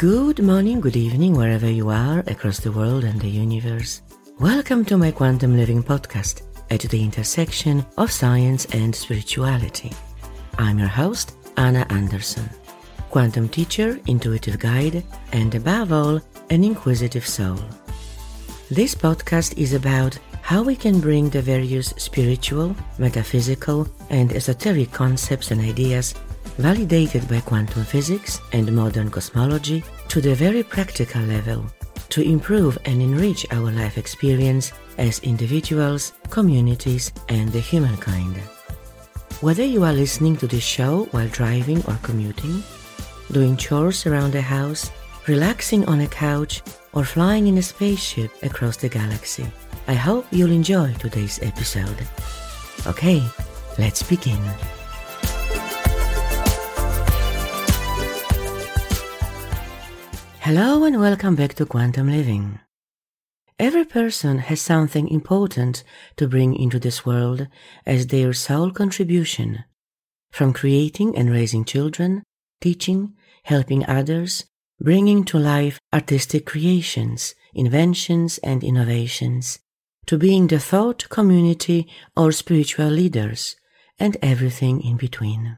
Good morning, good evening, wherever you are across the world and the universe. Welcome to my Quantum Living podcast at the intersection of science and spirituality. I'm your host, Anna Anderson, quantum teacher, intuitive guide, and above all, an inquisitive soul. This podcast is about how we can bring the various spiritual, metaphysical, and esoteric concepts and ideas validated by quantum physics and modern cosmology to the very practical level to improve and enrich our life experience as individuals, communities, and the humankind. Whether you are listening to this show while driving or commuting, doing chores around the house, relaxing on a couch, or flying in a spaceship across the galaxy, I hope you'll enjoy today's episode. Okay, let's begin. Hello and welcome back to Quantum Living. Every person has something important to bring into this world as their sole contribution, from creating and raising children, teaching, helping others, bringing to life artistic creations, inventions, and innovations, to being the thought community or spiritual leaders, and everything in between.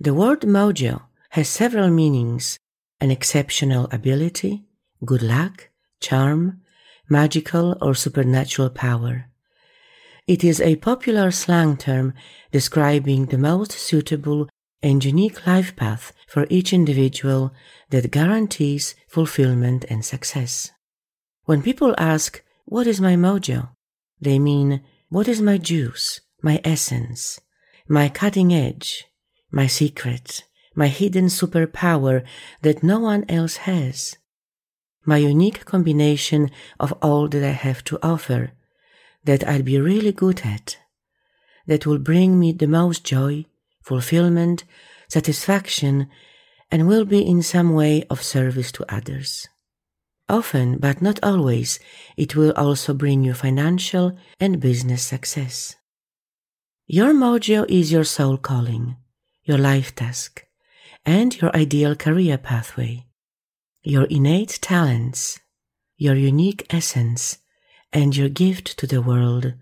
The word mojo has several meanings an exceptional ability, good luck, charm, magical or supernatural power. It is a popular slang term describing the most suitable and unique life path for each individual that guarantees fulfillment and success. When people ask, What is my mojo? they mean, What is my juice, my essence, my cutting edge, my secret, my hidden superpower that no one else has, my unique combination of all that I have to offer, that I'll be really good at, that will bring me the most joy, fulfillment, satisfaction, and will be in some way of service to others. Often, but not always, it will also bring you financial and business success. Your mojo is your soul calling, your life task, and your ideal career pathway, your innate talents, your unique essence, and your gift to the world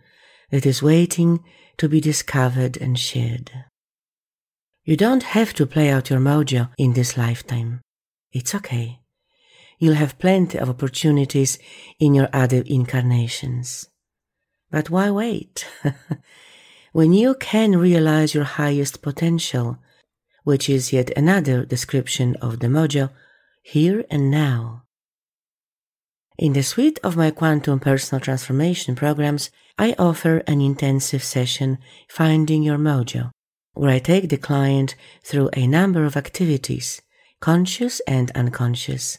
that is waiting to be discovered and shared. You don't have to play out your mojo in this lifetime. It's okay. You'll have plenty of opportunities in your other incarnations. But why wait? when you can realize your highest potential, which is yet another description of the mojo, here and now. In the suite of my quantum personal transformation programs, I offer an intensive session, Finding Your Mojo, where I take the client through a number of activities, conscious and unconscious,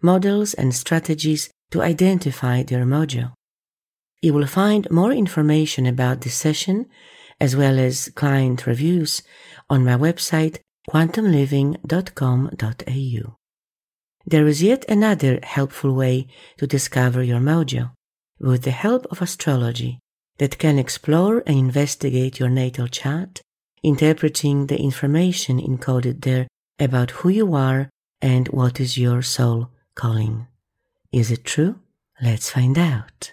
models and strategies to identify their mojo. You will find more information about this session, as well as client reviews, on my website quantumliving.com.au. There is yet another helpful way to discover your mojo with the help of astrology that can explore and investigate your natal chart, interpreting the information encoded there about who you are and what is your soul calling. Is it true? Let's find out.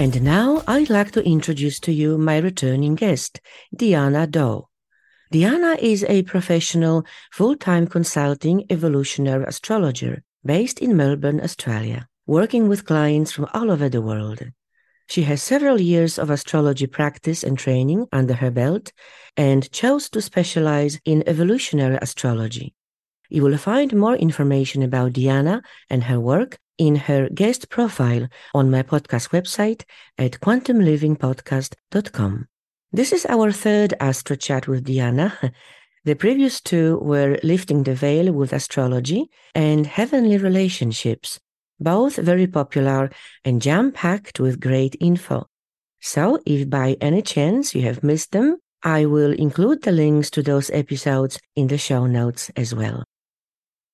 And now I'd like to introduce to you my returning guest, Dijana Dawe. Dijana is a professional, full-time consulting evolutionary astrologer based in Melbourne, Australia, working with clients from all over the world. She has several years of astrology practice and training under her belt and chose to specialize in evolutionary astrology. You will find more information about Dijana and her work in her guest profile on my podcast website at quantumlivingpodcast.com. This is our third Astro Chat with Dijana. The previous two were Lifting the Veil with Astrology and Heavenly Relationships, both very popular and jam packed with great info. So, if by any chance you have missed them, I will include the links to those episodes in the show notes as well.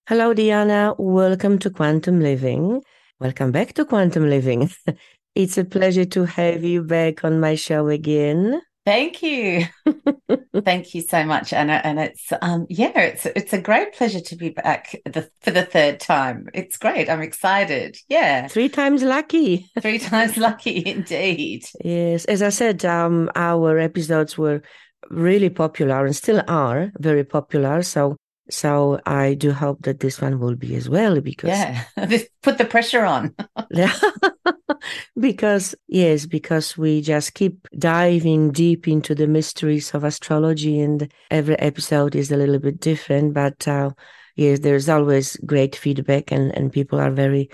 Hello, Dijana. Welcome to Quantum Living. Welcome back to Quantum Living. it's a pleasure to have you back on my show again. Thank you. Thank you so much, Anna. And it's um yeah, it's it's a great pleasure to be back the, for the third time. It's great. I'm excited. Yeah. Three times lucky. Three times lucky indeed. Yes. As I said, um our episodes were really popular and still are very popular. So so I do hope that this one will be as well because yeah, put the pressure on. because yes, because we just keep diving deep into the mysteries of astrology, and every episode is a little bit different. But uh, yes, there's always great feedback, and and people are very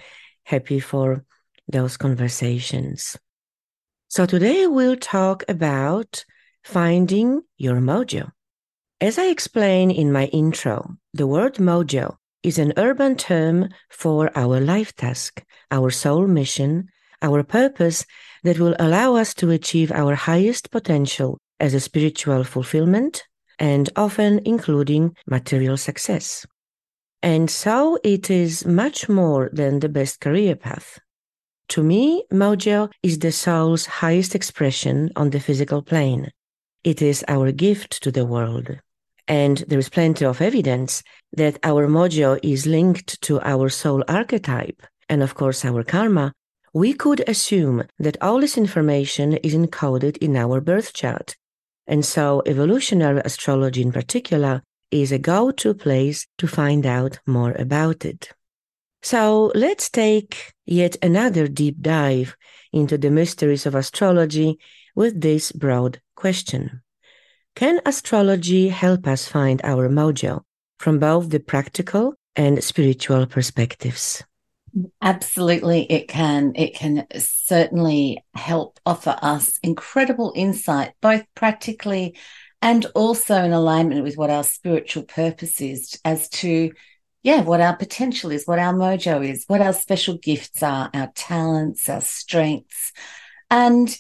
happy for those conversations. So today we'll talk about finding your mojo. As I explain in my intro, the word mojo is an urban term for our life task, our soul mission, our purpose that will allow us to achieve our highest potential as a spiritual fulfillment and often including material success. And so it is much more than the best career path. To me, mojo is the soul's highest expression on the physical plane. It is our gift to the world. And there is plenty of evidence that our mojo is linked to our soul archetype and, of course, our karma. We could assume that all this information is encoded in our birth chart. And so, evolutionary astrology in particular is a go to place to find out more about it. So, let's take yet another deep dive into the mysteries of astrology with this broad question can astrology help us find our mojo from both the practical and spiritual perspectives? Absolutely, it can. It can certainly help offer us incredible insight, both practically and also in alignment with what our spiritual purpose is, as to, yeah, what our potential is, what our mojo is, what our special gifts are, our talents, our strengths. And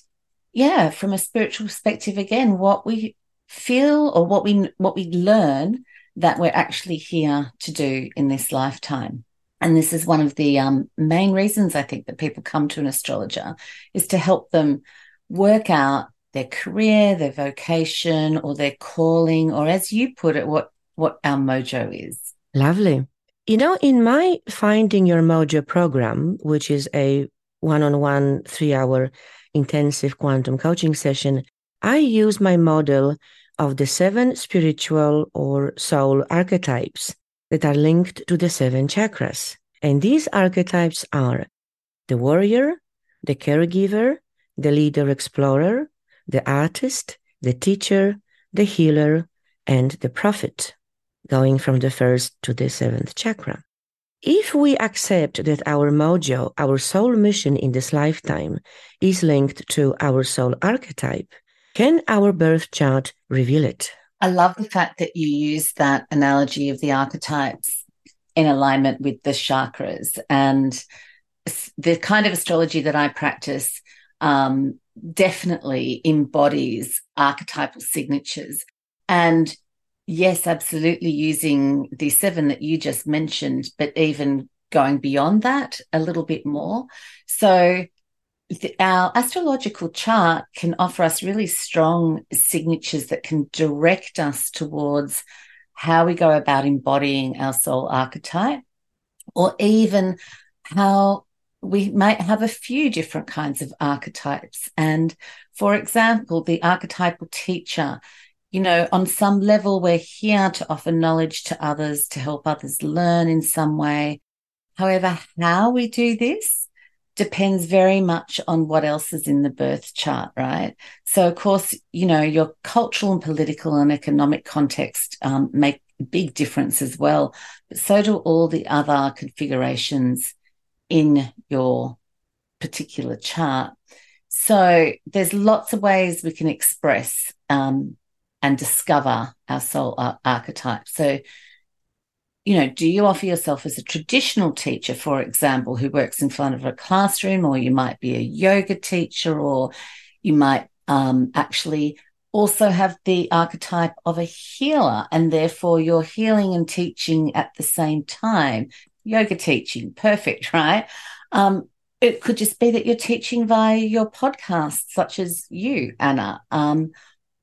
yeah, from a spiritual perspective, again, what we feel or what we what we learn that we're actually here to do in this lifetime. And this is one of the um, main reasons i think that people come to an astrologer is to help them work out their career their vocation or their calling or as you put it what what our mojo is. Lovely. You know in my finding your mojo program which is a one-on-one three hour intensive quantum coaching session i use my model of the seven spiritual or soul archetypes that are linked to the seven chakras. And these archetypes are the warrior, the caregiver, the leader explorer, the artist, the teacher, the healer, and the prophet, going from the first to the seventh chakra. If we accept that our mojo, our soul mission in this lifetime, is linked to our soul archetype, can our birth chart reveal it? I love the fact that you use that analogy of the archetypes in alignment with the chakras and the kind of astrology that I practice um, definitely embodies archetypal signatures. And yes, absolutely using the seven that you just mentioned, but even going beyond that a little bit more. So our astrological chart can offer us really strong signatures that can direct us towards how we go about embodying our soul archetype, or even how we might have a few different kinds of archetypes. And for example, the archetypal teacher, you know, on some level, we're here to offer knowledge to others, to help others learn in some way. However, how we do this depends very much on what else is in the birth chart, right? So, of course, you know, your cultural and political and economic context um, make a big difference as well. But so do all the other configurations in your particular chart. So, there's lots of ways we can express um, and discover our soul archetype. So, you know, do you offer yourself as a traditional teacher, for example, who works in front of a classroom, or you might be a yoga teacher, or you might um, actually also have the archetype of a healer, and therefore you're healing and teaching at the same time. Yoga teaching, perfect, right? Um, it could just be that you're teaching via your podcast, such as you, Anna, um,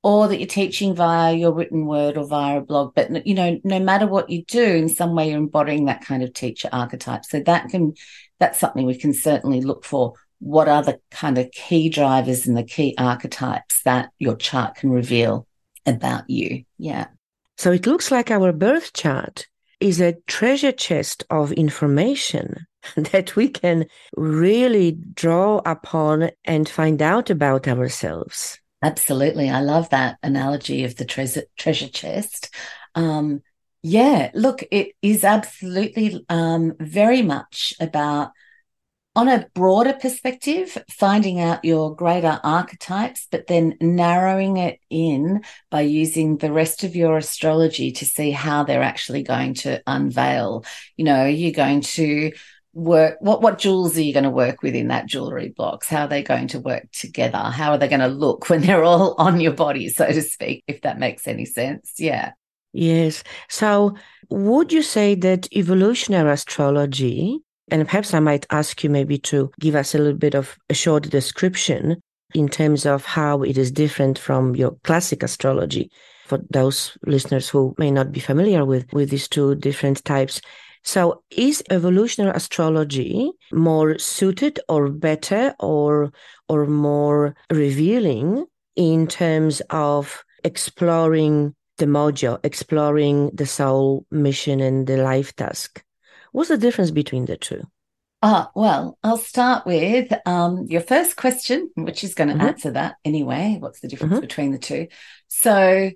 or that you're teaching via your written word or via a blog. But you know, no matter what you do, in some way you're embodying that kind of teacher archetype. So that can that's something we can certainly look for. What are the kind of key drivers and the key archetypes that your chart can reveal about you? Yeah. So it looks like our birth chart is a treasure chest of information that we can really draw upon and find out about ourselves. Absolutely. I love that analogy of the treasure, treasure chest. Um, yeah, look, it is absolutely um, very much about, on a broader perspective, finding out your greater archetypes, but then narrowing it in by using the rest of your astrology to see how they're actually going to unveil. You know, you're going to work what what jewels are you going to work with in that jewelry box? How are they going to work together? How are they going to look when they're all on your body so to speak if that makes any sense? Yeah. Yes. So would you say that evolutionary astrology and perhaps i might ask you maybe to give us a little bit of a short description in terms of how it is different from your classic astrology for those listeners who may not be familiar with with these two different types so is evolutionary astrology more suited or better or or more revealing in terms of exploring the mojo, exploring the soul mission and the life task? What's the difference between the two? Ah, well, I'll start with um, your first question, which is going to mm-hmm. answer that anyway. What's the difference mm-hmm. between the two? So,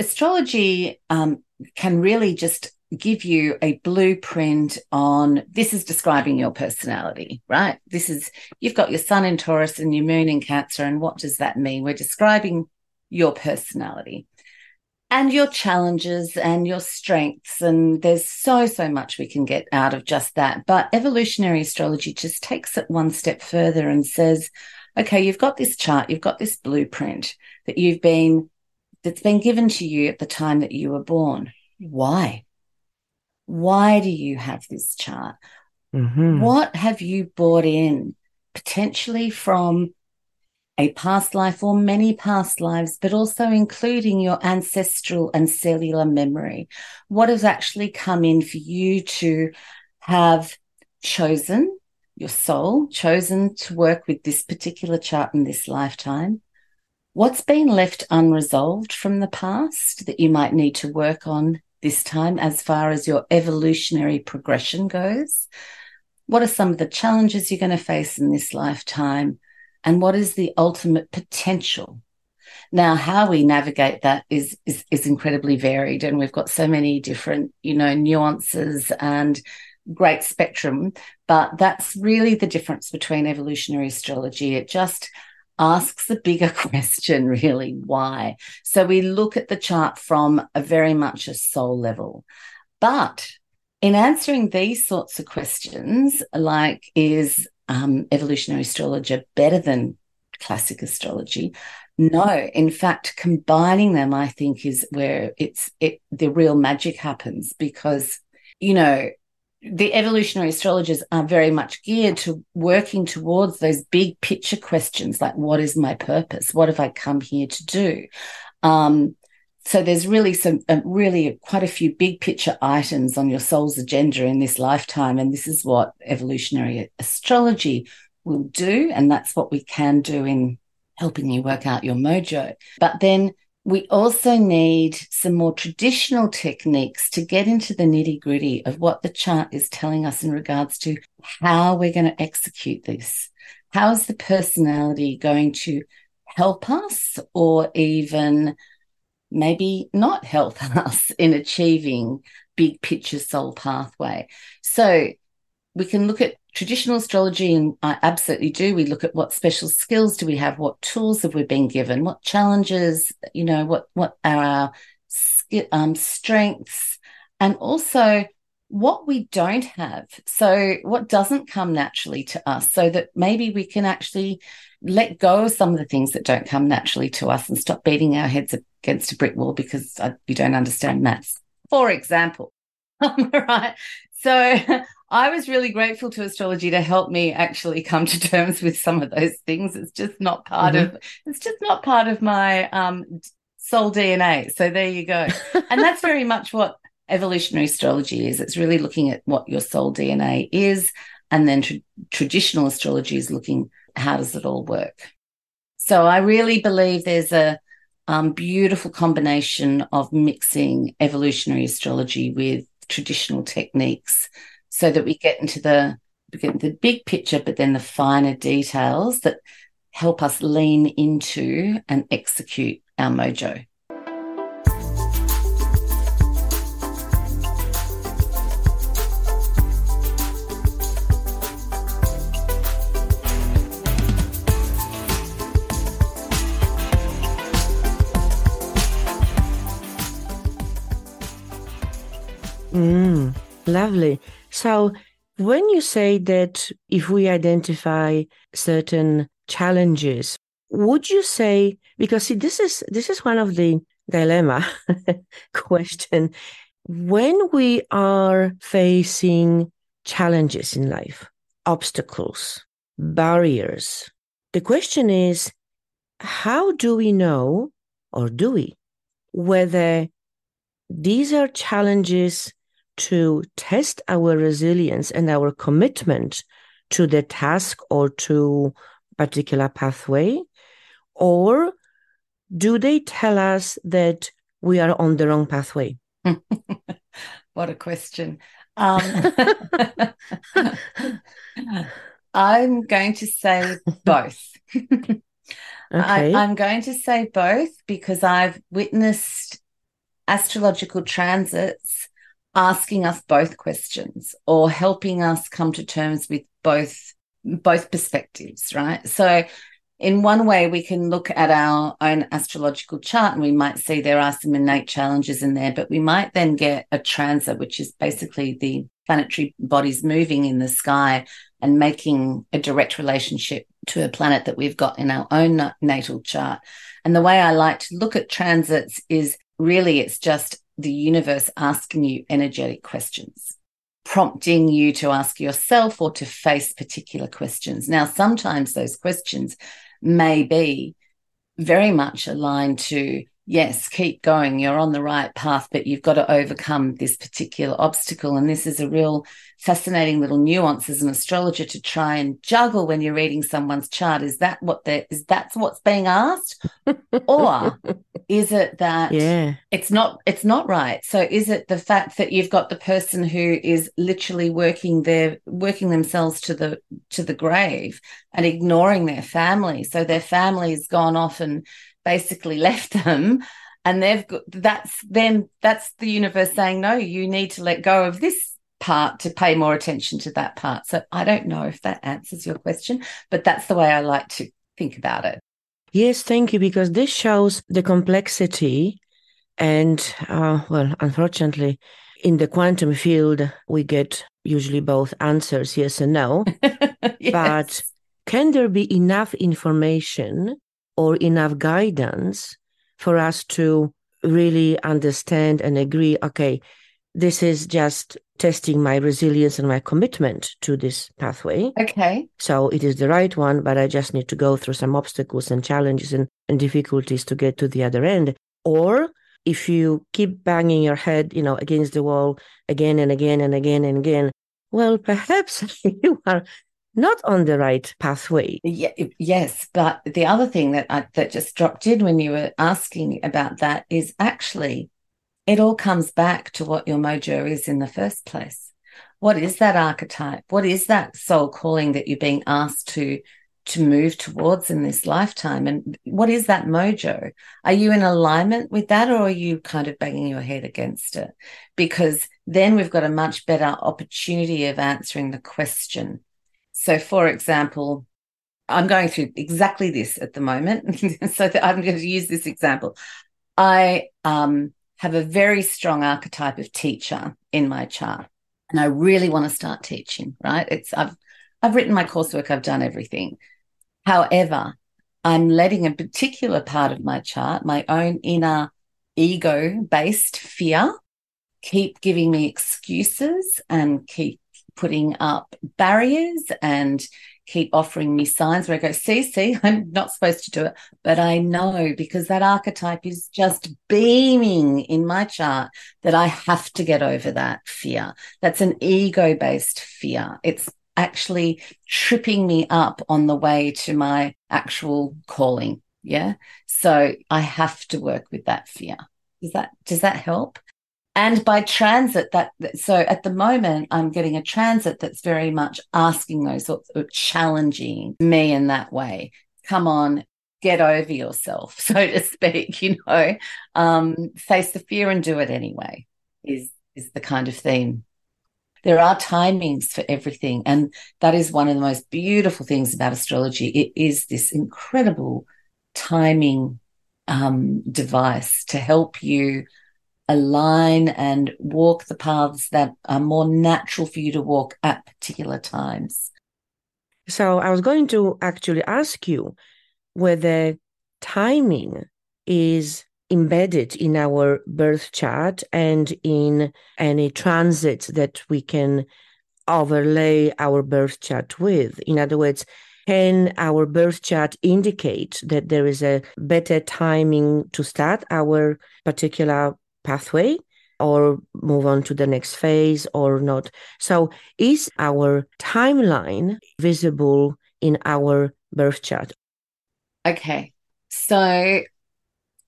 astrology um, can really just give you a blueprint on this is describing your personality, right? This is, you've got your sun in Taurus and your moon in Cancer. And what does that mean? We're describing your personality and your challenges and your strengths. And there's so, so much we can get out of just that. But evolutionary astrology just takes it one step further and says, okay, you've got this chart, you've got this blueprint that you've been, that's been given to you at the time that you were born. Why? Why do you have this chart? Mm-hmm. What have you brought in potentially from a past life or many past lives, but also including your ancestral and cellular memory? What has actually come in for you to have chosen your soul, chosen to work with this particular chart in this lifetime? What's been left unresolved from the past that you might need to work on this time as far as your evolutionary progression goes? What are some of the challenges you're going to face in this lifetime? And what is the ultimate potential? Now, how we navigate that is, is, is incredibly varied, and we've got so many different, you know, nuances and great spectrum. But that's really the difference between evolutionary astrology. It just asks the bigger question, really, why? So we look at the chart from a very much a soul level. But in answering these sorts of questions, like is um, evolutionary astrology better than classic astrology? No, in fact, combining them, I think, is where it's it the real magic happens because you know the evolutionary astrologers are very much geared to working towards those big picture questions like what is my purpose? What have i come here to do? Um, so there's really some uh, really quite a few big picture items on your soul's agenda in this lifetime and this is what evolutionary astrology will do and that's what we can do in helping you work out your mojo. But then we also need some more traditional techniques to get into the nitty gritty of what the chart is telling us in regards to how we're going to execute this. How is the personality going to help us or even maybe not help us in achieving big picture soul pathway? So we can look at traditional astrology, and I absolutely do. We look at what special skills do we have, what tools have we been given, what challenges, you know, what what are our um, strengths, and also what we don't have. So what doesn't come naturally to us, so that maybe we can actually let go of some of the things that don't come naturally to us and stop beating our heads against a brick wall because we don't understand maths, for example. right. So I was really grateful to astrology to help me actually come to terms with some of those things. It's just not part mm-hmm. of it's just not part of my um, soul DNA. So there you go. and that's very much what evolutionary astrology is. It's really looking at what your soul DNA is, and then tra- traditional astrology is looking how does it all work. So I really believe there's a um, beautiful combination of mixing evolutionary astrology with traditional techniques so that we get into the the big picture, but then the finer details that help us lean into and execute our mojo. Mm, lovely. So, when you say that if we identify certain challenges, would you say because see this is this is one of the dilemma question when we are facing challenges in life, obstacles, barriers, the question is how do we know or do we whether these are challenges to test our resilience and our commitment to the task or to particular pathway or do they tell us that we are on the wrong pathway? What a question. Um, i'm going to say both. Okay. I, i'm going to say both because i've witnessed astrological transits asking us both questions or helping us come to terms with both both perspectives right? So in one way we can look at our own astrological chart and we might see there are some innate challenges in there but we might then get a transit which is basically the planetary bodies moving in the sky and making a direct relationship to a planet that we've got in our own natal chart. And the way i like to look at transits is really it's just the universe asking you energetic questions, prompting you to ask yourself or to face particular questions. Now, sometimes those questions may be very much aligned to yes, keep going. You're on the right path, but you've got to overcome this particular obstacle. And this is a real fascinating little nuance as an astrologer to try and juggle when you're reading someone's chart. Is that what they is that's what's being asked? or is it that yeah. it's not it's not right? So is it the fact that you've got the person who is literally working their working themselves to the to the grave and ignoring their family? So their family's gone off and basically left them. And they've got that's then that's the universe saying no you need to let go of this part to pay more attention to that part. So i don't know if that answers your question but that's the way i like to think about it. Yes thank you because this shows the complexity and uh, well unfortunately in the quantum field we get usually both answers yes and no. Yes. but can there be enough information or enough guidance for us to really understand and agree okay this is just testing my resilience and my commitment to this pathway. Okay. So it is the right one but i just need to go through some obstacles and challenges and, and difficulties to get to the other end. Or if you keep banging your head you know against the wall again and again and again and again well perhaps you are not on the right pathway. Yeah, yes, but the other thing that I, that just dropped in when you were asking about that is actually it all comes back to what your mojo is in the first place. What is that archetype? What is that soul calling that you're being asked to to move towards in this lifetime? And what is that mojo? Are you in alignment with that or are you kind of banging your head against it? Because then we've got a much better opportunity of answering the question so, for example, I'm going through exactly this at the moment. so I'm going to use this example. I um, have a very strong archetype of teacher in my chart, and I really want to start teaching. Right? It's I've I've written my coursework. I've done everything. However, I'm letting a particular part of my chart, my own inner ego based fear, keep giving me excuses and keep putting up barriers and keep offering me signs where I go, see, see, I'm not supposed to do it. But I know because that archetype is just beaming in my chart that I have to get over that fear. That's an ego based fear. It's actually tripping me up on the way to my actual calling. Yeah. So I have to work with that fear. Does that, does that help? And by transit that so at the moment i'm getting a transit that's very much asking those sorts of challenging me in that way. Come on get over yourself so to speak you know? Um, face the fear and do it anyway is is the kind of theme there are timings for everything and that is one of the most beautiful things about astrology. It is this incredible timing um, device to help you align and walk the paths that are more natural for you to walk at particular times. So I was going to actually ask you whether timing is embedded in our birth chart and in any transit that we can overlay our birth chart with. In other words, can our birth chart indicate that there is a better timing to start our particular pathway or move on to the next phase or not. So, is our timeline visible in our birth chart? Okay. So,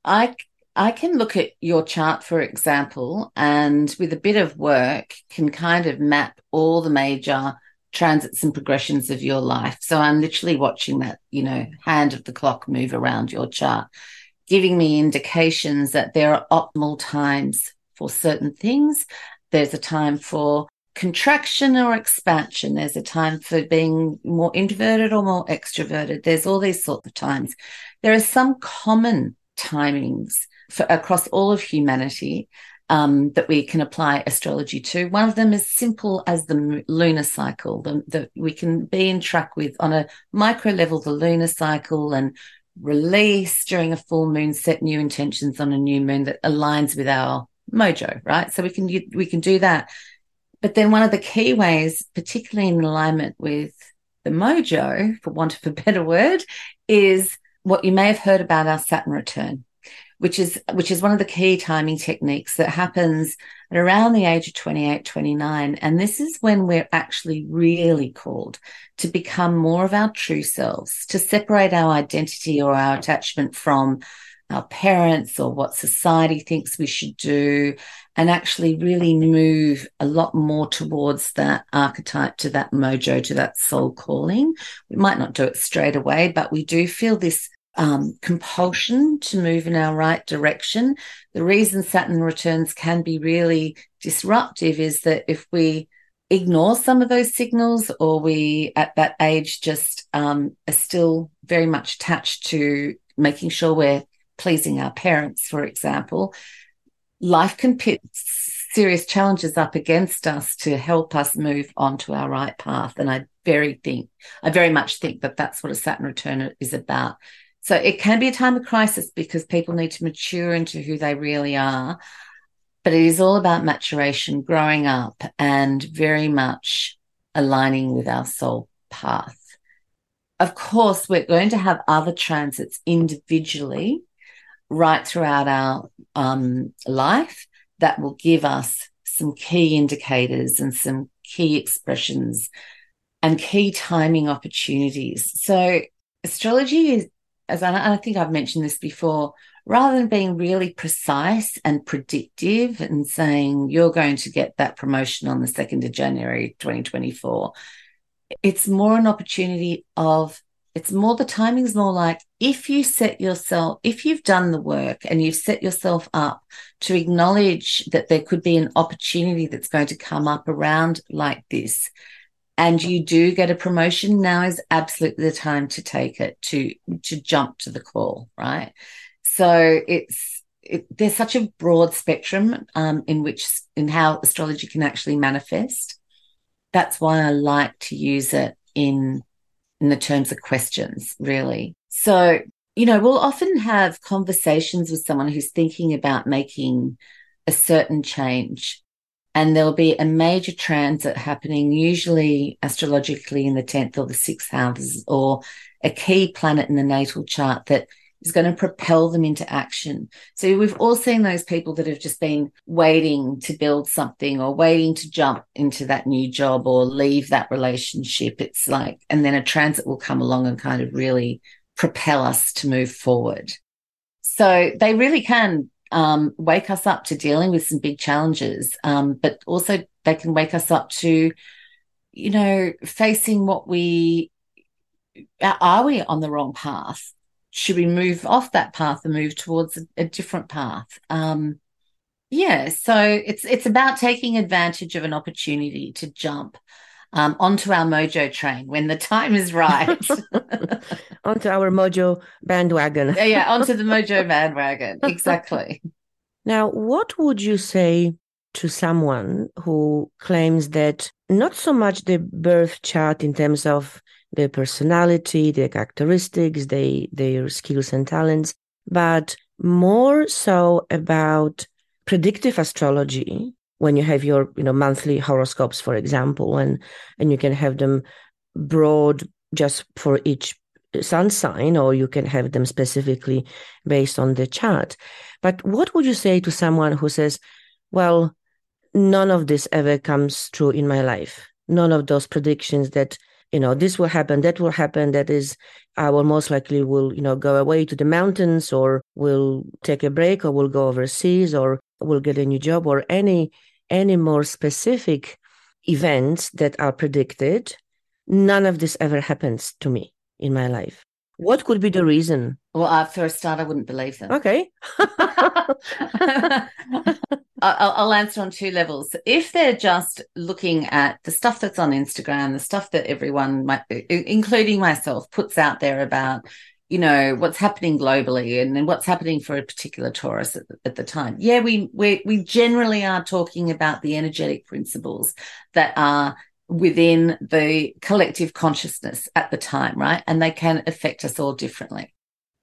I I can look at your chart, for example, and with a bit of work, can kind of map all the major transits and progressions of your life. So I'm literally watching that, you know, hand of the clock move around your chart giving me indications that there are optimal times for certain things. There's a time for contraction or expansion. There's a time for being more introverted or more extroverted. There's all these sorts of times. There are some common timings for across all of humanity um, that we can apply astrology to. One of them is simple as the lunar cycle that we can be in track with on a micro level, the lunar cycle and release during a full moon, set new intentions on a new moon that aligns with our mojo, right? So we can we can do that. But then one of the key ways, particularly in alignment with the mojo, for want of a better word, is what you may have heard about our Saturn return which is which is one of the key timing techniques that happens at around the age of 28 29 and this is when we're actually really called to become more of our true selves to separate our identity or our attachment from our parents or what society thinks we should do and actually really move a lot more towards that archetype to that mojo to that soul calling. We might not do it straight away but we do feel this um, compulsion to move in our right direction. The reason Saturn returns can be really disruptive is that if we ignore some of those signals or we at that age just um, are still very much attached to making sure we're pleasing our parents, for example, life can pit serious challenges up against us to help us move onto our right path. And I very think, I very much think that that's what a Saturn return is about. So it can be a time of crisis because people need to mature into who they really are. But it is all about maturation, growing up, and very much aligning with our soul path. Of course, we're going to have other transits individually right throughout our um, life that will give us some key indicators and some key expressions and key timing opportunities. So, astrology is, as I, I think I've mentioned this before, rather than being really precise and predictive and saying you're going to get that promotion on the 2nd of January 2024, it's more an opportunity of it's more the timing's more like if you set yourself if you've done the work and you've set yourself up to acknowledge that there could be an opportunity that's going to come up around like this and you do get a promotion, now is absolutely the time to take it, to to jump to the call, right? So it's it, there's such a broad spectrum um, in which in how astrology can actually manifest. That's why I like to use it in in the terms of questions, really. So, you know, we'll often have conversations with someone who's thinking about making a certain change. And there'll be a major transit happening, usually astrologically in the 10th or the 6th houses, or a key planet in the natal chart that is going to propel them into action. So we've all seen those people that have just been waiting to build something or waiting to jump into that new job or leave that relationship. It's like, and then a transit will come along and kind of really propel us to move forward. So they really can um, wake us up to dealing with some big challenges, um, but also they can wake us up to, you know, facing what we are we on the wrong path? should we move off that path and move towards a, a different path? Um, yeah, so it's it's about taking advantage of an opportunity to jump um, onto our mojo train when the time is right. onto our mojo bandwagon. yeah, yeah, onto the mojo bandwagon. Exactly. Now, what would you say to someone who claims that not so much the birth chart in terms of their personality, their characteristics, they, their skills and talents, but more so about predictive astrology when you have your you know monthly horoscopes for example and and you can have them broad just for each sun sign or you can have them specifically based on the chart. But what would you say to someone who says well none of this ever comes true in my life. None of those predictions that you know this will happen that will happen that is i will most likely will you know go away to the mountains or will take a break or will go overseas or will get a new job or any any more specific events that are predicted none of this ever happens to me in my life. What could be the reason? Well uh, for a start i wouldn't believe them. Okay. I'll, I'll, answer on two levels. If they're just looking at the stuff that's on Instagram, the stuff that everyone, might, including myself, puts out there about, you know, what's happening globally and, and what's happening for a particular Taurus at, at the time. Yeah, we, we we generally are talking about the energetic principles that are within the collective consciousness at the time, right? And they can affect us all differently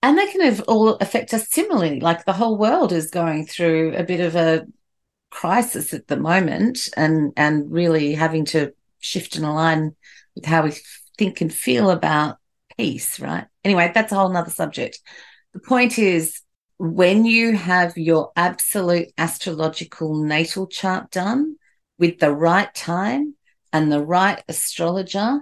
and they can all affect us similarly. Like the whole world is going through a bit of a crisis at the moment and and really having to shift and align with how we think and feel about peace right anyway that's a whole nother subject. The point is when you have your absolute astrological natal chart done with the right time and the right astrologer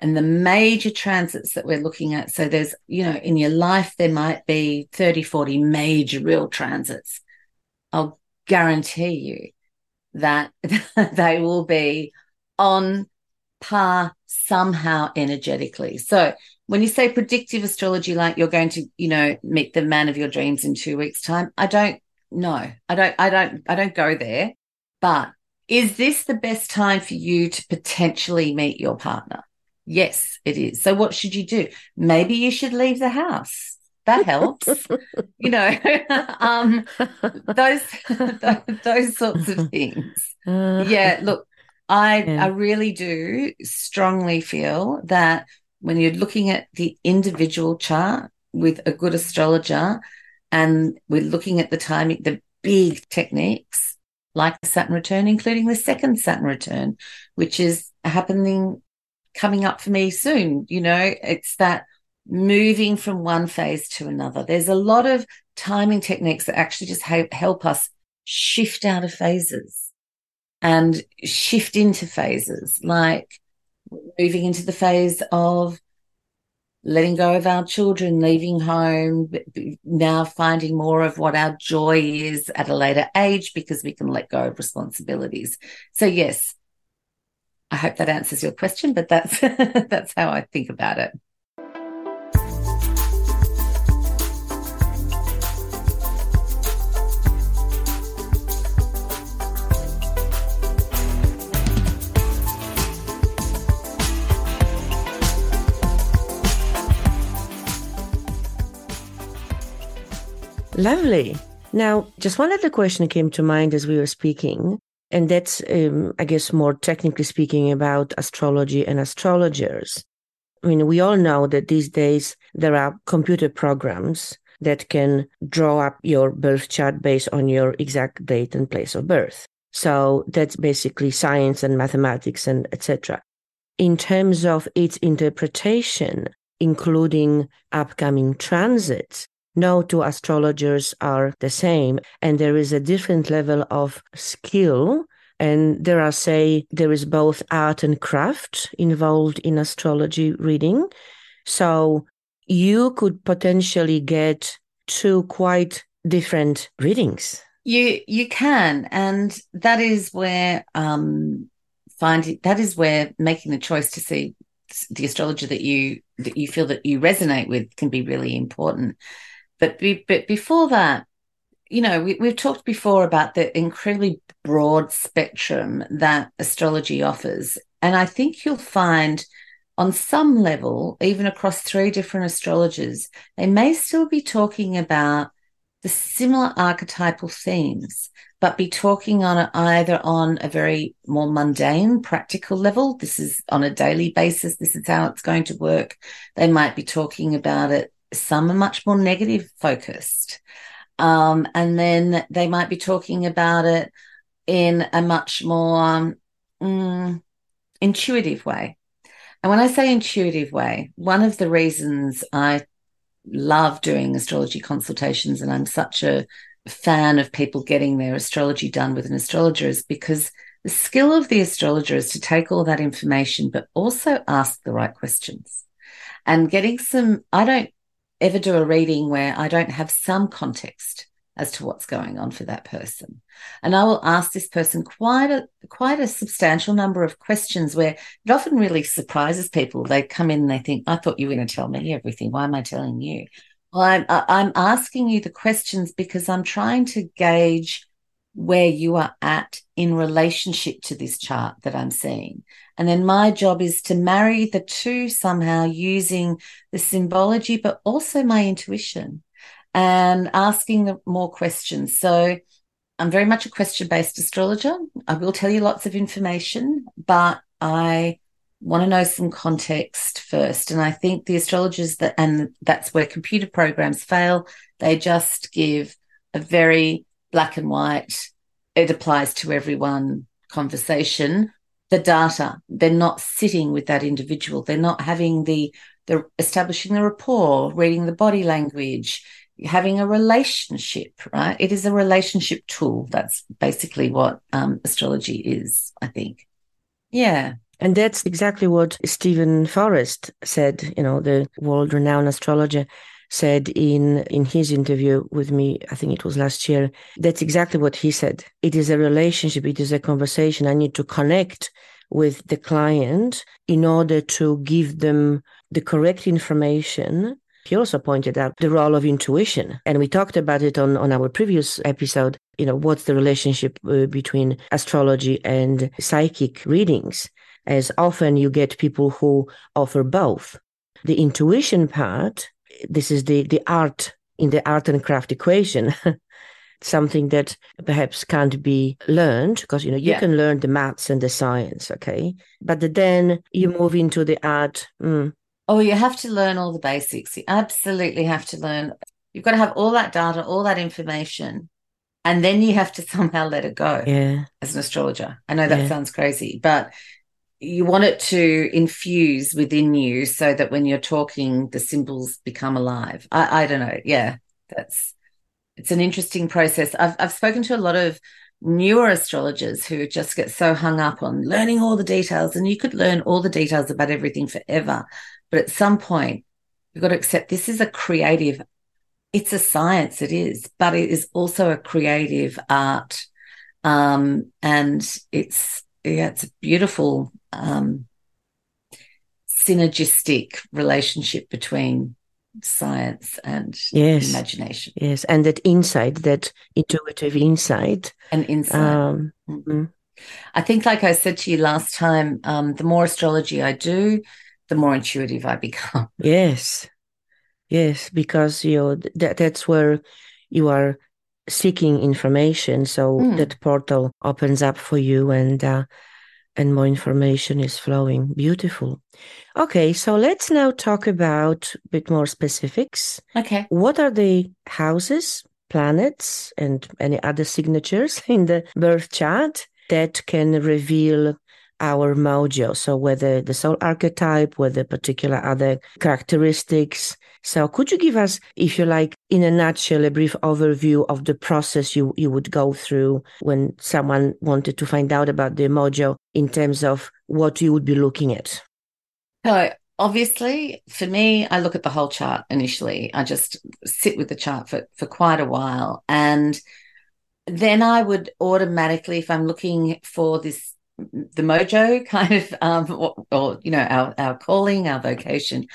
and the major transits that we're looking at so there's you know in your life there might be 30 40 major real transits. I'll guarantee you that they will be on par somehow energetically. So when you say predictive astrology, like you're going to, you know, meet the man of your dreams in two weeks' time, I don't know. I don't, I don't, I don't go there. But is this the best time for you to potentially meet your partner? Yes, it is. So what should you do? Maybe you should leave the house that helps you know um those those sorts of things uh, yeah look i yeah. i really do strongly feel that when you're looking at the individual chart with a good astrologer and we're looking at the timing the big techniques like the saturn return including the second saturn return which is happening coming up for me soon you know it's that moving from one phase to another. There's a lot of timing techniques that actually just ha- help us shift out of phases and shift into phases, like moving into the phase of letting go of our children, leaving home, now finding more of what our joy is at a later age because we can let go of responsibilities. So yes, I hope that answers your question, but that's that's how I think about it. Lovely. Now, just one other question came to mind as we were speaking, and that's, um, I guess, more technically speaking about astrology and astrologers. I mean, we all know that these days there are computer programs that can draw up your birth chart based on your exact date and place of birth. So that's basically science and mathematics and etc. In terms of its interpretation, including upcoming transits, no two astrologers are the same, and there is a different level of skill. And there are, say, there is both art and craft involved in astrology reading. So you could potentially get two quite different readings. You you can, and that is where um, finding that is where making the choice to see the astrologer that you that you feel that you resonate with can be really important. But be, but before that, you know, we, we've talked before about the incredibly broad spectrum that astrology offers, and I think you'll find on some level, even across three different astrologers, they may still be talking about the similar archetypal themes, but be talking on a, either on a very more mundane, practical level. This is on a daily basis. This is how it's going to work. They might be talking about it. Some are much more negative focused. Um, and then they might be talking about it in a much more um, intuitive way. And when I say intuitive way, one of the reasons I love doing astrology consultations and I'm such a fan of people getting their astrology done with an astrologer is because the skill of the astrologer is to take all that information, but also ask the right questions and getting some. I don't ever do a reading where I don't have some context as to what's going on for that person. And I will ask this person quite a quite a substantial number of questions where it often really surprises people. They come in and they think, I thought you were going to tell me everything. Why am I telling you? Well, I'm I'm asking you the questions because I'm trying to gauge where you are at in relationship to this chart that I'm seeing. And then my job is to marry the two somehow using the symbology, but also my intuition and asking more questions. So I'm very much a question based astrologer. I will tell you lots of information, but I want to know some context first. And I think the astrologers that, and that's where computer programs fail, they just give a very black and white, it applies to everyone conversation. The data, they're not sitting with that individual. They're not having the, the establishing the rapport, reading the body language, having a relationship, right? It is a relationship tool. That's basically what um, astrology is, I think. Yeah. And that's exactly what Steven Forrest said, you know, the world renowned astrologer said in in his interview with me i think it was last year that's exactly what he said it is a relationship it is a conversation i need to connect with the client in order to give them the correct information he also pointed out the role of intuition. And we talked about it on, on our previous episode. You know, what's the relationship uh, between astrology and psychic readings? As often you get people who offer both. The intuition part, this is the, the art in the art and craft equation. something that perhaps can't be learned because you know you yeah. can learn the maths and the science okay but then you move into the art mm, Oh, you have to learn all the basics. You absolutely have to learn. You've got to have all that data, all that information, and then you have to somehow let it go. Yeah. As an astrologer, I know that yeah. sounds crazy, but you want it to infuse within you so that when you're talking, the symbols become alive. I, I don't know. Yeah, that's it's an interesting process. I've I've spoken to a lot of newer astrologers who just get so hung up on learning all the details, and you could learn all the details about everything forever. But at some point, you've got to accept this is a creative, it's a science, it is, but it is also a creative art. Um, and it's, yeah, it's a beautiful, um, synergistic relationship between science and yes. imagination. Yes, and that insight, that intuitive insight. And insight. Um, mm-hmm. I think, like I said to you last time, um, the more astrology I do, the more intuitive I become. Yes, yes, because you know that that's where you are seeking information, so mm. that portal opens up for you, and uh, and more information is flowing. Beautiful. Okay, so let's now talk about a bit more specifics. Okay. What are the houses, planets, and any other signatures in the birth chart that can reveal our mojo? So whether the soul archetype, whether particular other characteristics. So could you give us, if you like, in a nutshell, a brief overview of the process you, you would go through when someone wanted to find out about the mojo in terms of what you would be looking at? So obviously for me, I look at the whole chart initially. I just sit with the chart for, for quite a while. And then I would automatically, if I'm looking for this the mojo kind of um, or, or, you know our our calling our vocation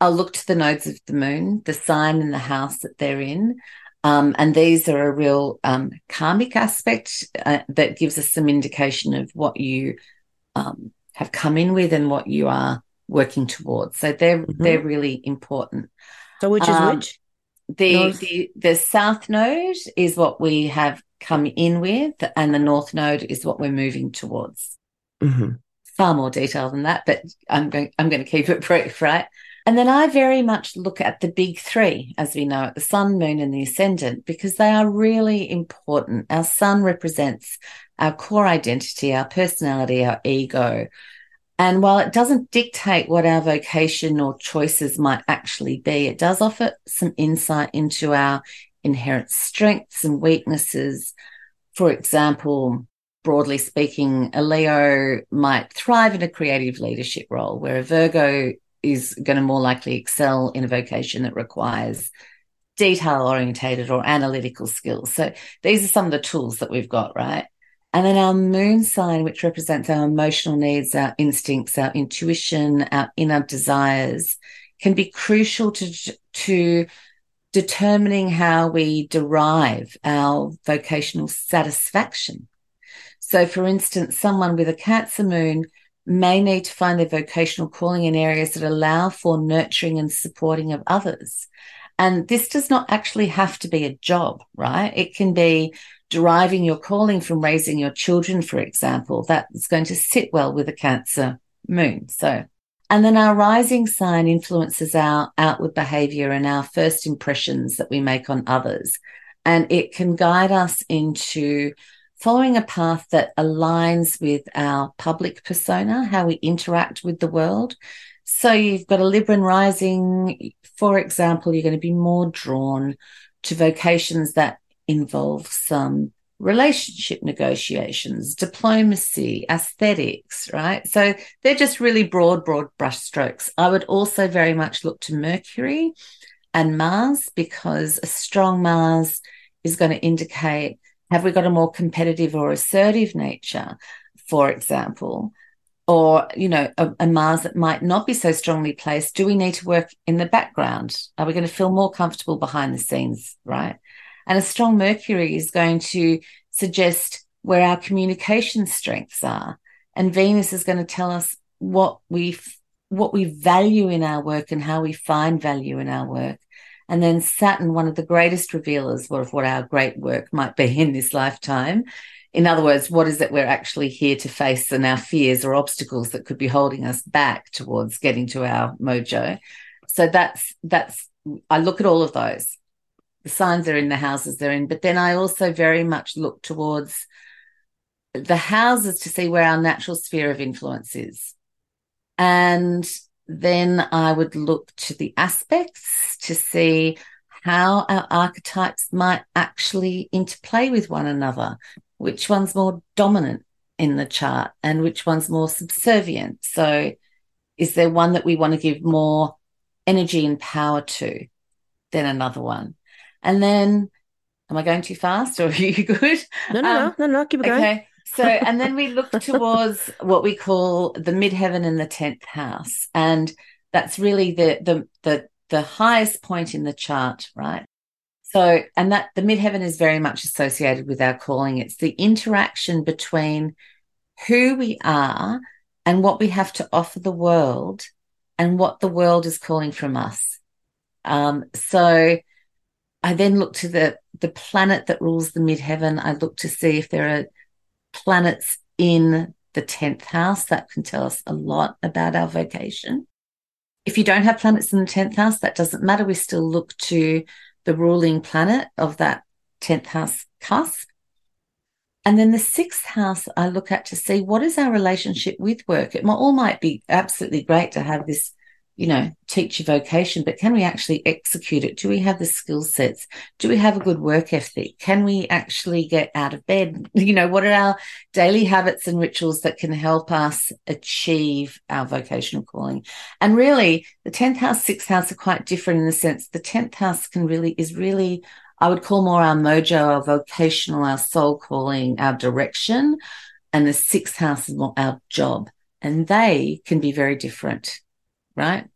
i'll look to the nodes of the moon the sign and the house that they're in um, and these are a real um, karmic aspect uh, that gives us some indication of what you um, have come in with and what you are working towards so they're mm-hmm. they're really important so which is um, which the, the the south node is what we have come in with, and the north node is what we're moving towards. Mm-hmm. Far more detail than that, but I'm going I'm going to keep it brief, right? And then I very much look at the big three, as we know it, the sun, moon, and the ascendant, because they are really important. Our sun represents our core identity, our personality, our ego. And while it doesn't dictate what our vocation or choices might actually be, it does offer some insight into our inherent strengths and weaknesses. For example, broadly speaking, a Leo might thrive in a creative leadership role, where a Virgo is going to more likely excel in a vocation that requires detail orientated or analytical skills. So these are some of the tools that we've got, right? And then our moon sign, which represents our emotional needs, our instincts, our intuition, our inner desires, can be crucial to, to determining how we derive our vocational satisfaction. So, for instance, someone with a Cancer moon may need to find their vocational calling in areas that allow for nurturing and supporting of others. And this does not actually have to be a job, right? It can be deriving your calling from raising your children, for example. That's going to sit well with a Cancer moon. So, and then our rising sign influences our outward behavior and our first impressions that we make on others. And it can guide us into following a path that aligns with our public persona, how we interact with the world. So you've got a Libran rising, for example, you're going to be more drawn to vocations that involve some relationship negotiations, diplomacy, aesthetics, right? So they're just really broad, broad brushstrokes. I would also very much look to Mercury and Mars because a strong Mars is going to indicate have we got a more competitive or assertive nature, for example? Or, you know, a, a Mars that might not be so strongly placed. Do we need to work in the background? Are we going to feel more comfortable behind the scenes, right? And a strong Mercury is going to suggest where our communication strengths are. And Venus is going to tell us what we what we value in our work and how we find value in our work. And then Saturn, one of the greatest revealers of what our great work might be in this lifetime. In other words, what is it we're actually here to face and our fears or obstacles that could be holding us back towards getting to our mojo. So that's that's I look at all of those the signs are in the houses they're in. But then I also very much look towards the houses to see where our natural sphere of influence is. And then I would look to the aspects to see how our archetypes might actually interplay with one another, which one's more dominant in the chart and which one's more subservient. So, is there one that we want to give more energy and power to than another one? And then, am I going too fast or are you good? No, no, um, no, no, no, keep it going. Okay. So, and then we look towards what we call the midheaven in the 10th house. And that's really the, the, the, the highest point in the chart, right? So, and that the midheaven is very much associated with our calling. It's the interaction between who we are and what we have to offer the world and what the world is calling from us. Um, so I then look to the the planet that rules the midheaven. I look to see if there are planets in the 10th house. That can tell us a lot about our vocation. If you don't have planets in the 10th house, that doesn't matter. We still look to the ruling planet of that 10th house cusp. And then the sixth house, I look at to see what is our relationship with work. It all might be absolutely great to have this you know, teach your vocation, but can we actually execute it? Do we have the skill sets? Do we have a good work ethic? Can we actually get out of bed? You know, what are our daily habits and rituals that can help us achieve our vocational calling? And really, the 10th house, 6th house are quite different in the sense the 10th house can really, is really, I would call more our mojo, our vocational, our soul calling, our direction. And the sixth house is more our job. And they can be very different right?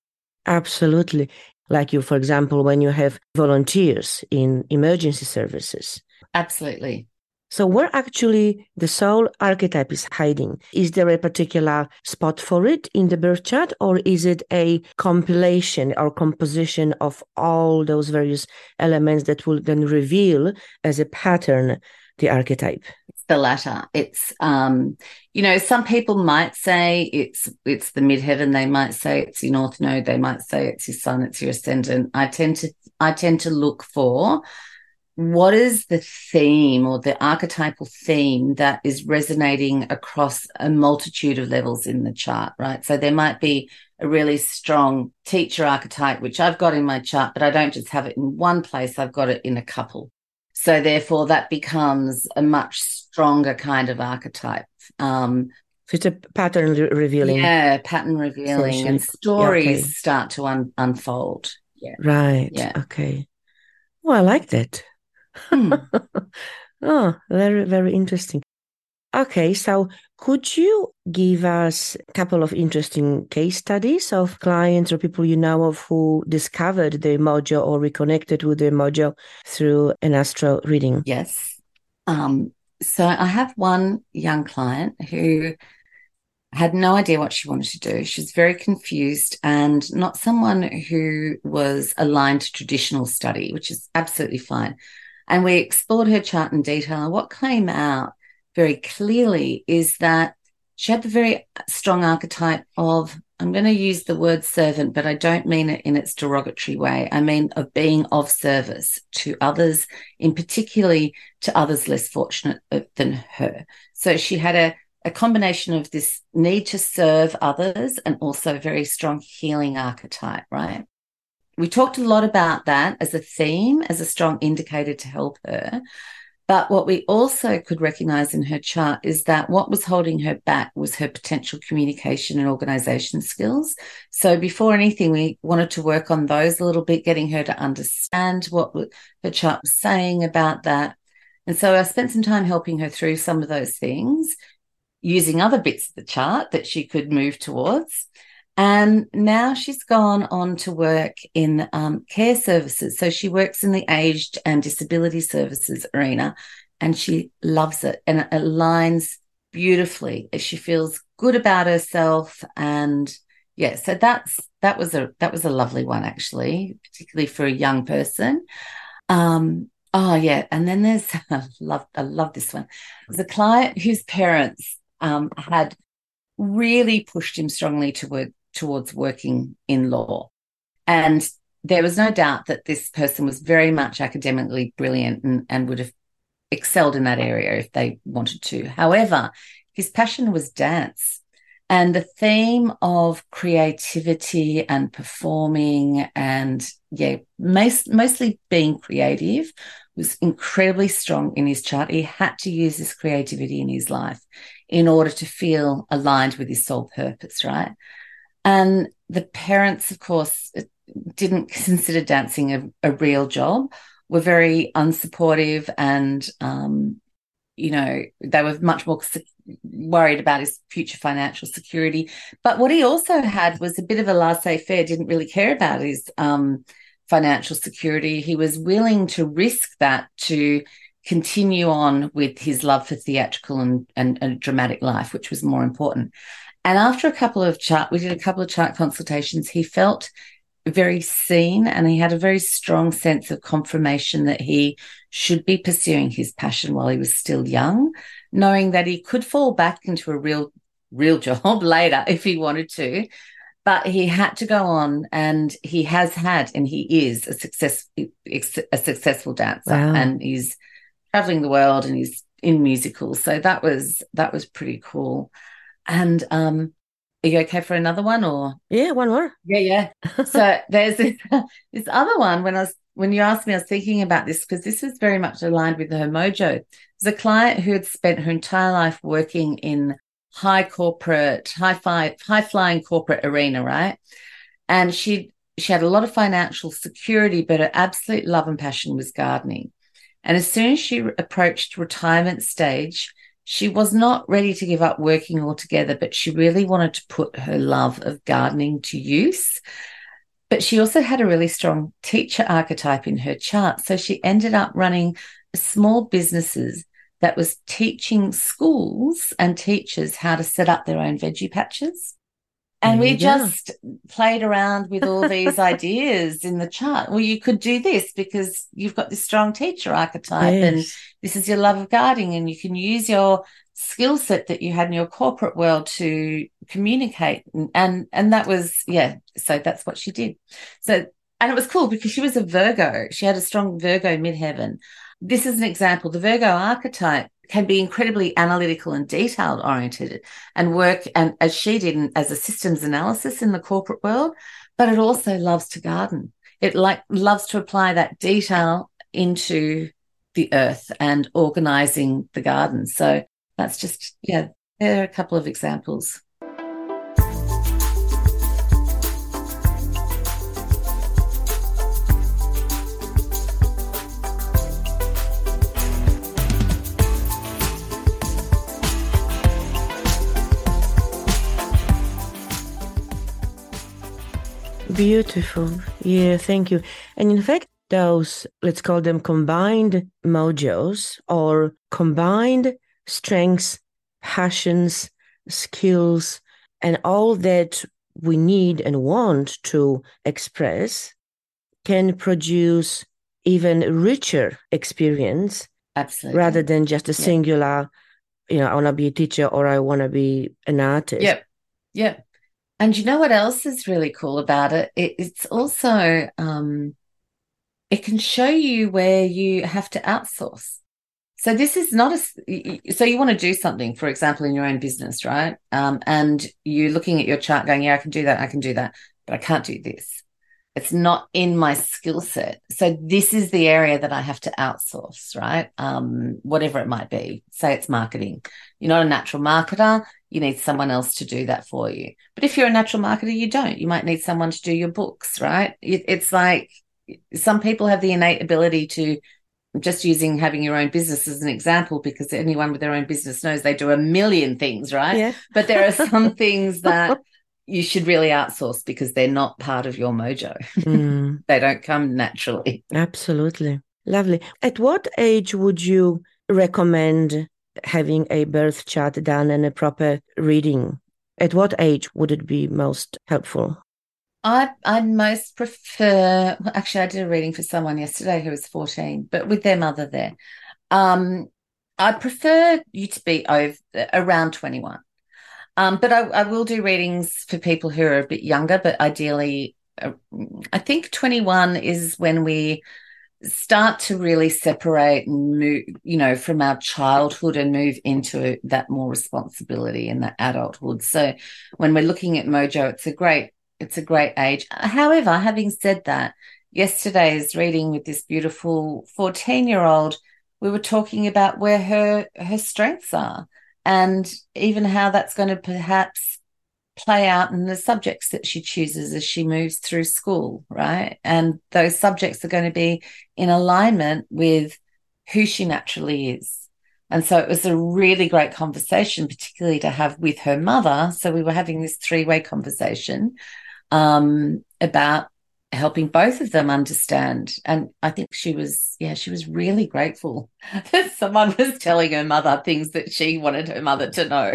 Absolutely. Like you, for example, when you have volunteers in emergency services. Absolutely. So, where actually the soul archetype is hiding? Is there a particular spot for it in the birth chart, or is it a compilation or composition of all those various elements that will then reveal as a pattern the archetype? The latter. It's um, you know, some people might say it's it's the midheaven. They might say it's your north node. They might say it's your sun. It's your ascendant. I tend to I tend to look for what is the theme or the archetypal theme that is resonating across a multitude of levels in the chart, right? So there might be a really strong teacher archetype, which I've got in my chart, but I don't just have it in one place. I've got it in a couple. So therefore, that becomes a much stronger kind of archetype. Um, it's a pattern revealing. Yeah, pattern revealing, and stories yeah, okay. start to un- unfold. Yeah. Right. Yeah. Okay. Well, I like that. Hmm. oh, very, very interesting. Okay, so could you give us a couple of interesting case studies of clients or people you know of who discovered the mojo or reconnected with the mojo through an astro reading? Yes. Um, so I have one young client who had no idea what she wanted to do. She was very confused and not someone who was aligned to traditional study, which is absolutely fine. And we explored her chart in detail. What came out very clearly is that she had the very strong archetype of I'm going to use the word servant, but I don't mean it in its derogatory way. I mean of being of service to others, in particularly to others less fortunate uh, than her. So she had a, a combination of this need to serve others and also a very strong healing archetype, right? We talked a lot about that as a theme, as a strong indicator to help her. But what we also could recognize in her chart is that what was holding her back was her potential communication and organization skills. So before anything, we wanted to work on those a little bit, getting her to understand what her chart was saying about that. And so I spent some time helping her through some of those things using other bits of the chart that she could move towards. And now she's gone on to work in um, care services. So she works in the aged and disability services arena and she loves it and it aligns beautifully. She feels good about herself. And yeah, so that's, that was a, that was a lovely one actually, particularly for a young person. Um, oh yeah. And then there's, I love, I love this one. There's a client whose parents um, had really pushed him strongly to work towards working in law. And there was no doubt that this person was very much academically brilliant and, and would have excelled in that area if they wanted to. However, his passion was dance. And the theme of creativity and performing and, yeah, most, mostly being creative was incredibly strong in his chart. He had to use this creativity in his life in order to feel aligned with his soul purpose, right? And the parents, of course, didn't consider dancing a, a real job, were very unsupportive and, um, you know, they were much more worried about his future financial security. But what he also had was a bit of a laissez faire, didn't really care about his um, financial security. He was willing to risk that to continue on with his love for theatrical and, and, and dramatic life, which was more important. And after a couple of chart, we did a couple of chart consultations. He felt very seen and he had a very strong sense of confirmation that he should be pursuing his passion while he was still young, knowing that he could fall back into a real real job later if he wanted to. But he had to go on, and he has had, and he is a success, a successful dancer, wow. and he's traveling the world, and he's in musicals. So that was that was pretty cool. And um, are you okay for another one or? Yeah, one more. Yeah, yeah. so there's this, this other one when I was when you asked me, I was thinking about this because this is very much aligned with her mojo. There's a client who had spent her entire life working in high corporate, high fi- high flying corporate arena, right? And she she had a lot of financial security, but her absolute love and passion was gardening. And as soon as she approached retirement stage, she was not ready to give up working altogether, but she really wanted to put her love of gardening to use. But she also had a really strong teacher archetype in her chart. So she ended up running small businesses that was teaching schools and teachers how to set up their own veggie patches. And we just played around with all these ideas in the chart. Well, you could do this because you've got this strong teacher archetype yes. and this is your love of gardening and you can use your skill set that you had in your corporate world to communicate. And, and, and that was, yeah. So that's what she did. So, and it was cool because she was a Virgo. She had a strong Virgo midheaven. This is an example. The Virgo archetype can be incredibly analytical and detailed oriented and work and as she did as a systems analysis in the corporate world but it also loves to garden. It like loves to apply that detail into the earth and organizing the garden. So that's just yeah there are a couple of examples Beautiful. Yeah, thank you. And in fact, those, let's call them combined mojos or combined strengths, passions, skills, and all that we need and want to express can produce even richer experience absolutely. rather than just a singular you know i want to be a teacher or i want to be an artist. Yep. Yep and you know what else is really cool about it? it it's also um, it can show you where you have to outsource. So this is not a so you want to do something, for example, in your own business, right? Um, and you're looking at your chart, going, "Yeah, I can do that, I can do that, but I can't do this." It's not in my skill set. So this is the area that I have to outsource, right? Um, whatever it might be. Say it's marketing. You're not a natural marketer. You need someone else to do that for you. But if you're a natural marketer, you don't. You might need someone to do your books, right? It's like some people have the innate ability to just using having your own business as an example because anyone with their own business knows they do a million things right yeah. but there are some things that you should really outsource because they're not part of your mojo. Mm. they don't come naturally. Absolutely. Lovely. At what age would you recommend having a birth chart done and a proper reading? At what age would it be most helpful? I I most prefer actually I did a reading for someone yesterday who was 14, but with their mother there. Um I prefer you to be over around 21. Um, but I, I, will do readings for people who are a bit younger, but ideally, uh, I think 21 is when we start to really separate and move, you know, from our childhood and move into that more responsibility in that adulthood. So when we're looking at Mojo, it's a great, it's a great age. However, having said that, yesterday's reading with this beautiful 14 year old, we were talking about where her, her strengths are and even how that's going to perhaps play out in the subjects that she chooses as she moves through school, right? And those subjects are going to be in alignment with who she naturally is. And so it was a really great conversation, particularly to have with her mother. So we were having this three way conversation um, about helping both of them understand. And I think she was, yeah, she was really grateful that someone was telling her mother things that she wanted her mother to know.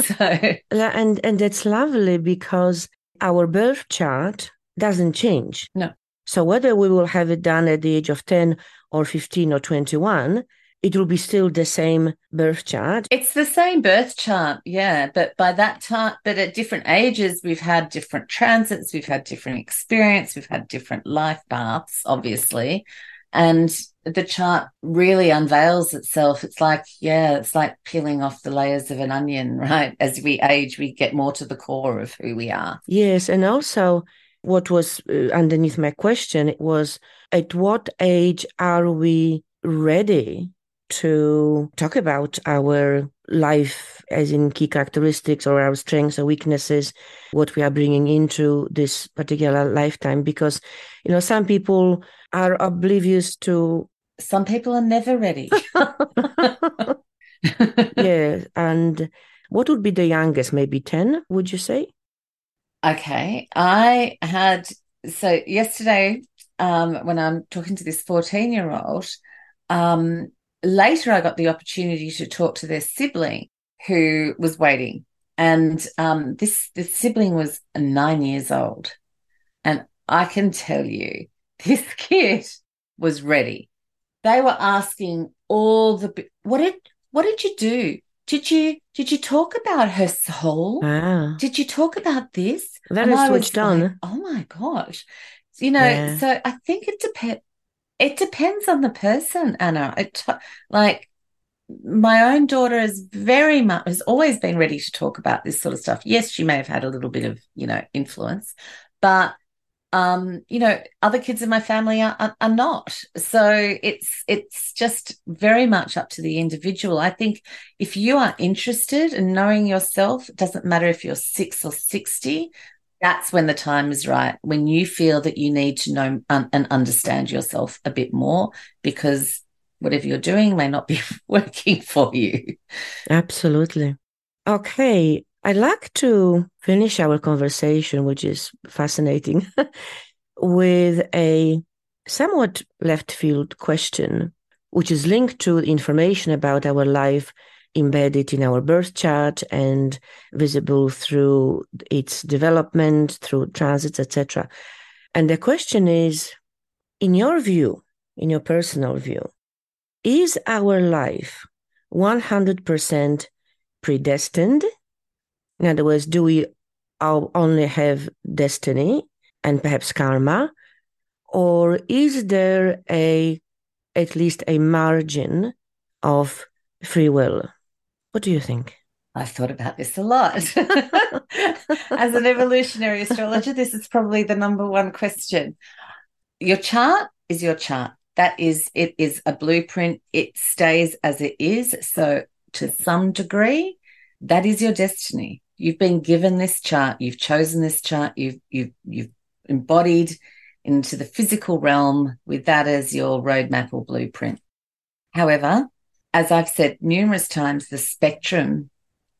so, and and that's lovely because our birth chart doesn't change. No. So whether we will have it done at the age of 10 or 15 or 21, it will be still the same birth chart. It's the same birth chart, yeah. But by that time, but at different ages, we've had different transits, we've had different experience, we've had different life paths, obviously. And the chart really unveils itself. It's like, yeah, it's like peeling off the layers of an onion, right? As we age, we get more to the core of who we are. Yes. And also, what was uh, underneath my question it was at what age are we ready to talk about our life as in key characteristics or our strengths or weaknesses what we are bringing into this particular lifetime because you know some people are oblivious to some people are never ready. Yeah and what would be the youngest? Maybe 10 would you say? Okay i had so yesterday um, when i'm talking to this 14 year old um, later, I got the opportunity to talk to their sibling who was waiting. And um, this, this sibling was nine years old. And I can tell you, this kid was ready. They were asking all the what did what did you do? Did you did you talk about her soul? Ah. Did you talk about this? That is switched on. Like, oh my gosh. You know, yeah. so I think it depends it depends on the person, Anna. It, like my own daughter is very much has always been ready to talk about this sort of stuff. Yes, she may have had a little bit of you know influence, but um, you know, other kids in my family are, are, are not. So it's it's just very much up to the individual. I think if you are interested in knowing yourself, it doesn't matter if you're six or sixty that's when the time is right when you feel that you need to know un- and understand yourself a bit more because whatever you're doing may not be working for you. Absolutely. Okay i'd like to finish our conversation which is fascinating with a somewhat left field question which is linked to information about our life embedded in our birth chart and visible through its development, through transits, etc. And the question is, in your view, in your personal view, is our life 100% predestined? In other words, do we only have destiny and perhaps karma? Or is there a at least a margin of free will? What do you think? I've thought about this a lot. As an evolutionary astrologer, this is probably the number one question. Your chart is your chart. That is, it is a blueprint. It stays as it is. So, to some degree, that is your destiny. You've been given this chart. You've chosen this chart. You've you've you've embodied into the physical realm with that as your roadmap or blueprint. However, as I've said numerous times, the spectrum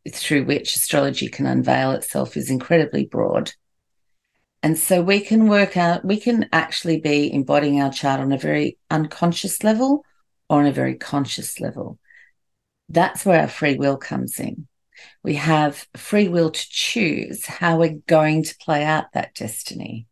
through which astrology can unveil itself is incredibly broad. And so we can work out, we can actually be embodying our chart on a very unconscious level or on a very conscious level. That's where our free will comes in. We have free will to choose how we're going to play out that destiny.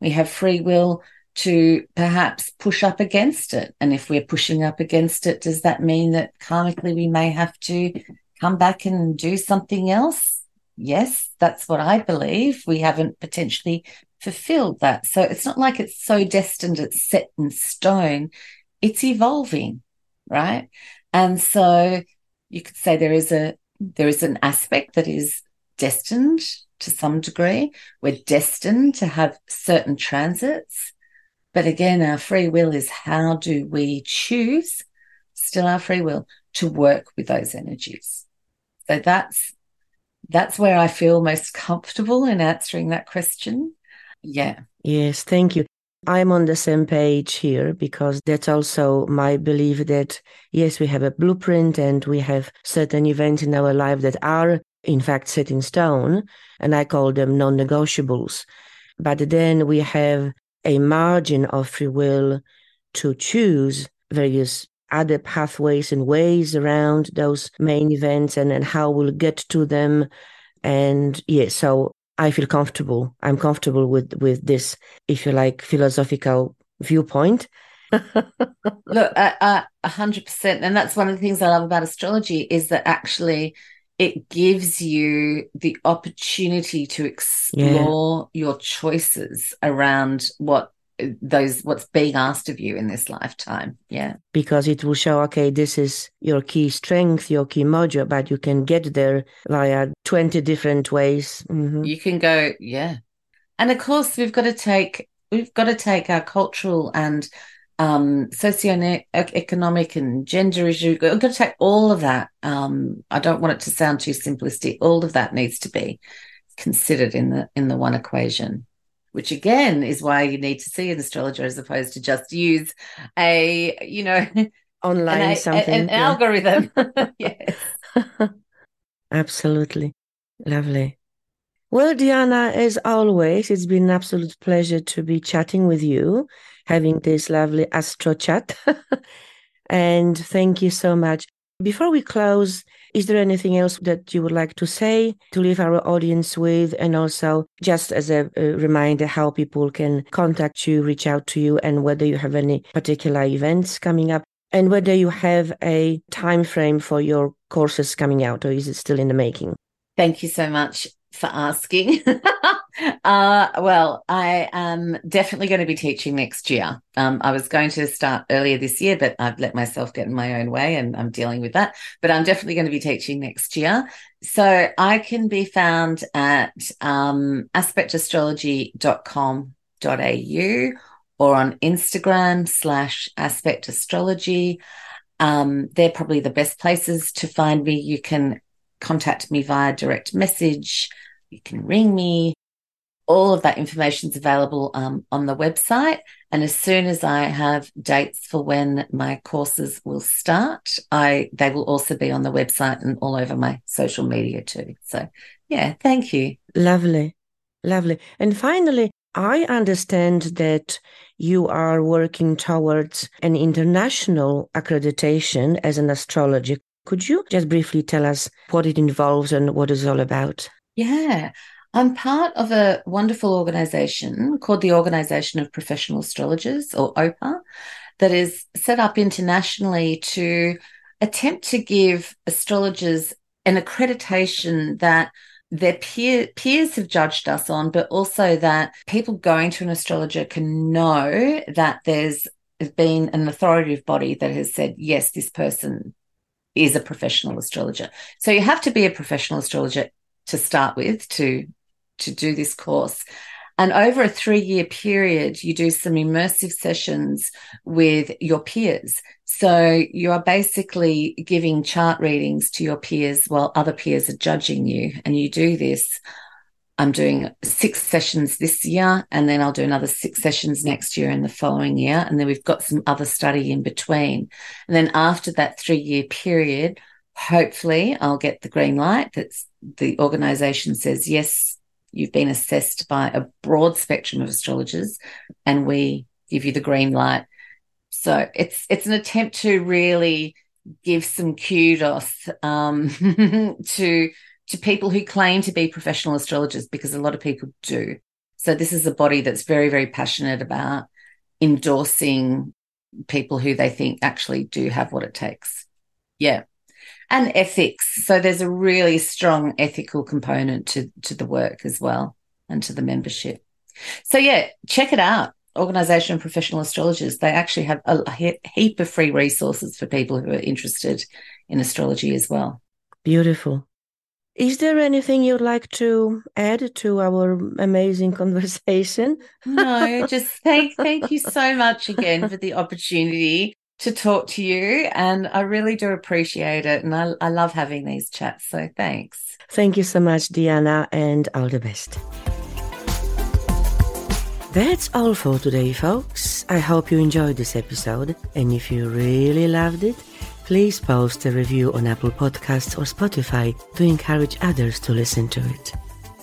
We have free will to perhaps push up against it. And if we're pushing up against it, does that mean that karmically we may have to come back and do something else? Yes, that's what I believe. We haven't potentially fulfilled that. So it's not like it's so destined, it's set in stone. It's evolving, right? And so you could say there is a there is an aspect that is destined to some degree. We're destined to have certain transits but again, our free will is how do we choose, still our free will, to work with those energies. So that's that's where I feel most comfortable in answering that question. Yeah. Yes, thank you. I'm on the same page here because that's also my belief that yes, we have a blueprint and we have certain events in our life that are in fact set in stone, and I call them non negotiables. But then we have a margin of free will to choose various other pathways and ways around those main events and, and how we'll get to them. And yeah, so I feel comfortable. I'm comfortable with, with this, if you like, philosophical viewpoint. Look, a hundred percent, and that's one of the things I love about astrology is that actually it gives you the opportunity to explore yeah. your choices around what those what's being asked of you in this lifetime yeah because it will show okay this is your key strength your key mojo but you can get there via 20 different ways mm-hmm. you can go yeah and of course we've got to take we've got to take our cultural and um, socio-economic and gender issue. I'm going to take all of that. Um, I don't want it to sound too simplistic. All of that needs to be considered in the in the one equation, which again is why you need to see an astrologer as opposed to just use a you know online an, something an, an yeah. algorithm. yes, absolutely lovely. Well, Dijana, as always, it's been an absolute pleasure to be chatting with you, having this lovely astro chat. and thank you so much. Before we close, is there anything else that you would like to say to leave our audience with? And also, just as a, a reminder, how people can contact you, reach out to you, and whether you have any particular events coming up, and whether you have a time frame for your courses coming out, or is it still in the making? Thank you so much for asking. uh, well, I am definitely going to be teaching next year. Um, I was going to start earlier this year, but I've let myself get in my own way and I'm dealing with that. But I'm definitely going to be teaching next year. So I can be found at um, aspectastrology.com.au or on Instagram slash aspect astrology. Um, they're probably the best places to find me. You can contact me via direct message. You can ring me. All of that information is available um, on the website. And as soon as I have dates for when my courses will start, I they will also be on the website and all over my social media too. So yeah, thank you. Lovely. Lovely. And finally, I understand that you are working towards an international accreditation as an astrologer. Could you just briefly tell us what it involves and what it's all about? Yeah. I'm part of a wonderful organization called the Organization of Professional Astrologers, or OPA, that is set up internationally to attempt to give astrologers an accreditation that their peer, peers have judged us on, but also that people going to an astrologer can know that there's been an authoritative body that has said, yes, this person is a professional astrologer. So you have to be a professional astrologer to start with to to do this course. And over a three year period, you do some immersive sessions with your peers. So you are basically giving chart readings to your peers while other peers are judging you. And you do this. I'm doing six sessions this year, and then I'll do another six sessions next year and the following year. And then we've got some other study in between. And then after that three year period, hopefully I'll get the green light that the organization says, yes, you've been assessed by a broad spectrum of astrologers and we give you the green light. So it's, it's an attempt to really give some kudos, um, to, to people who claim to be professional astrologers because a lot of people do. So this is a body that's very, very passionate about endorsing people who they think actually do have what it takes. Yeah and ethics. So there's a really strong ethical component to, to the work as well and to the membership. So yeah, check it out. Organization of Professional Astrologers. They actually have a, a heap of free resources for people who are interested in astrology as well. Beautiful. Is there anything you'd like to add to our amazing conversation? no, just thank thank you so much again for the opportunity to talk to you. And I really do appreciate it. And I, I love having these chats. So thanks. Thank you so much, Dijana, and all the best. That's all for today, folks. I hope you enjoyed this episode. And if you really loved it, please post a review on Apple Podcasts or Spotify to encourage others to listen to it.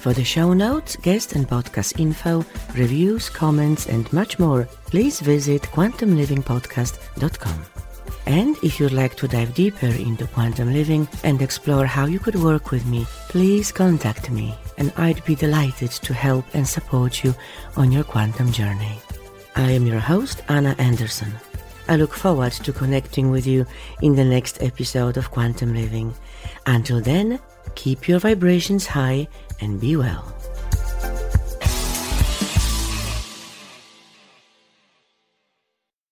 For the show notes, guest and podcast info, reviews, comments, and much more, please visit quantumlivingpodcast.com. And if you'd like to dive deeper into quantum living and explore how you could work with me, please contact me, and I'd be delighted to help and support you on your quantum journey. I am your host, Anna Anderson. I look forward to connecting with you in the next episode of Quantum Living. Until then, keep your vibrations high and be well.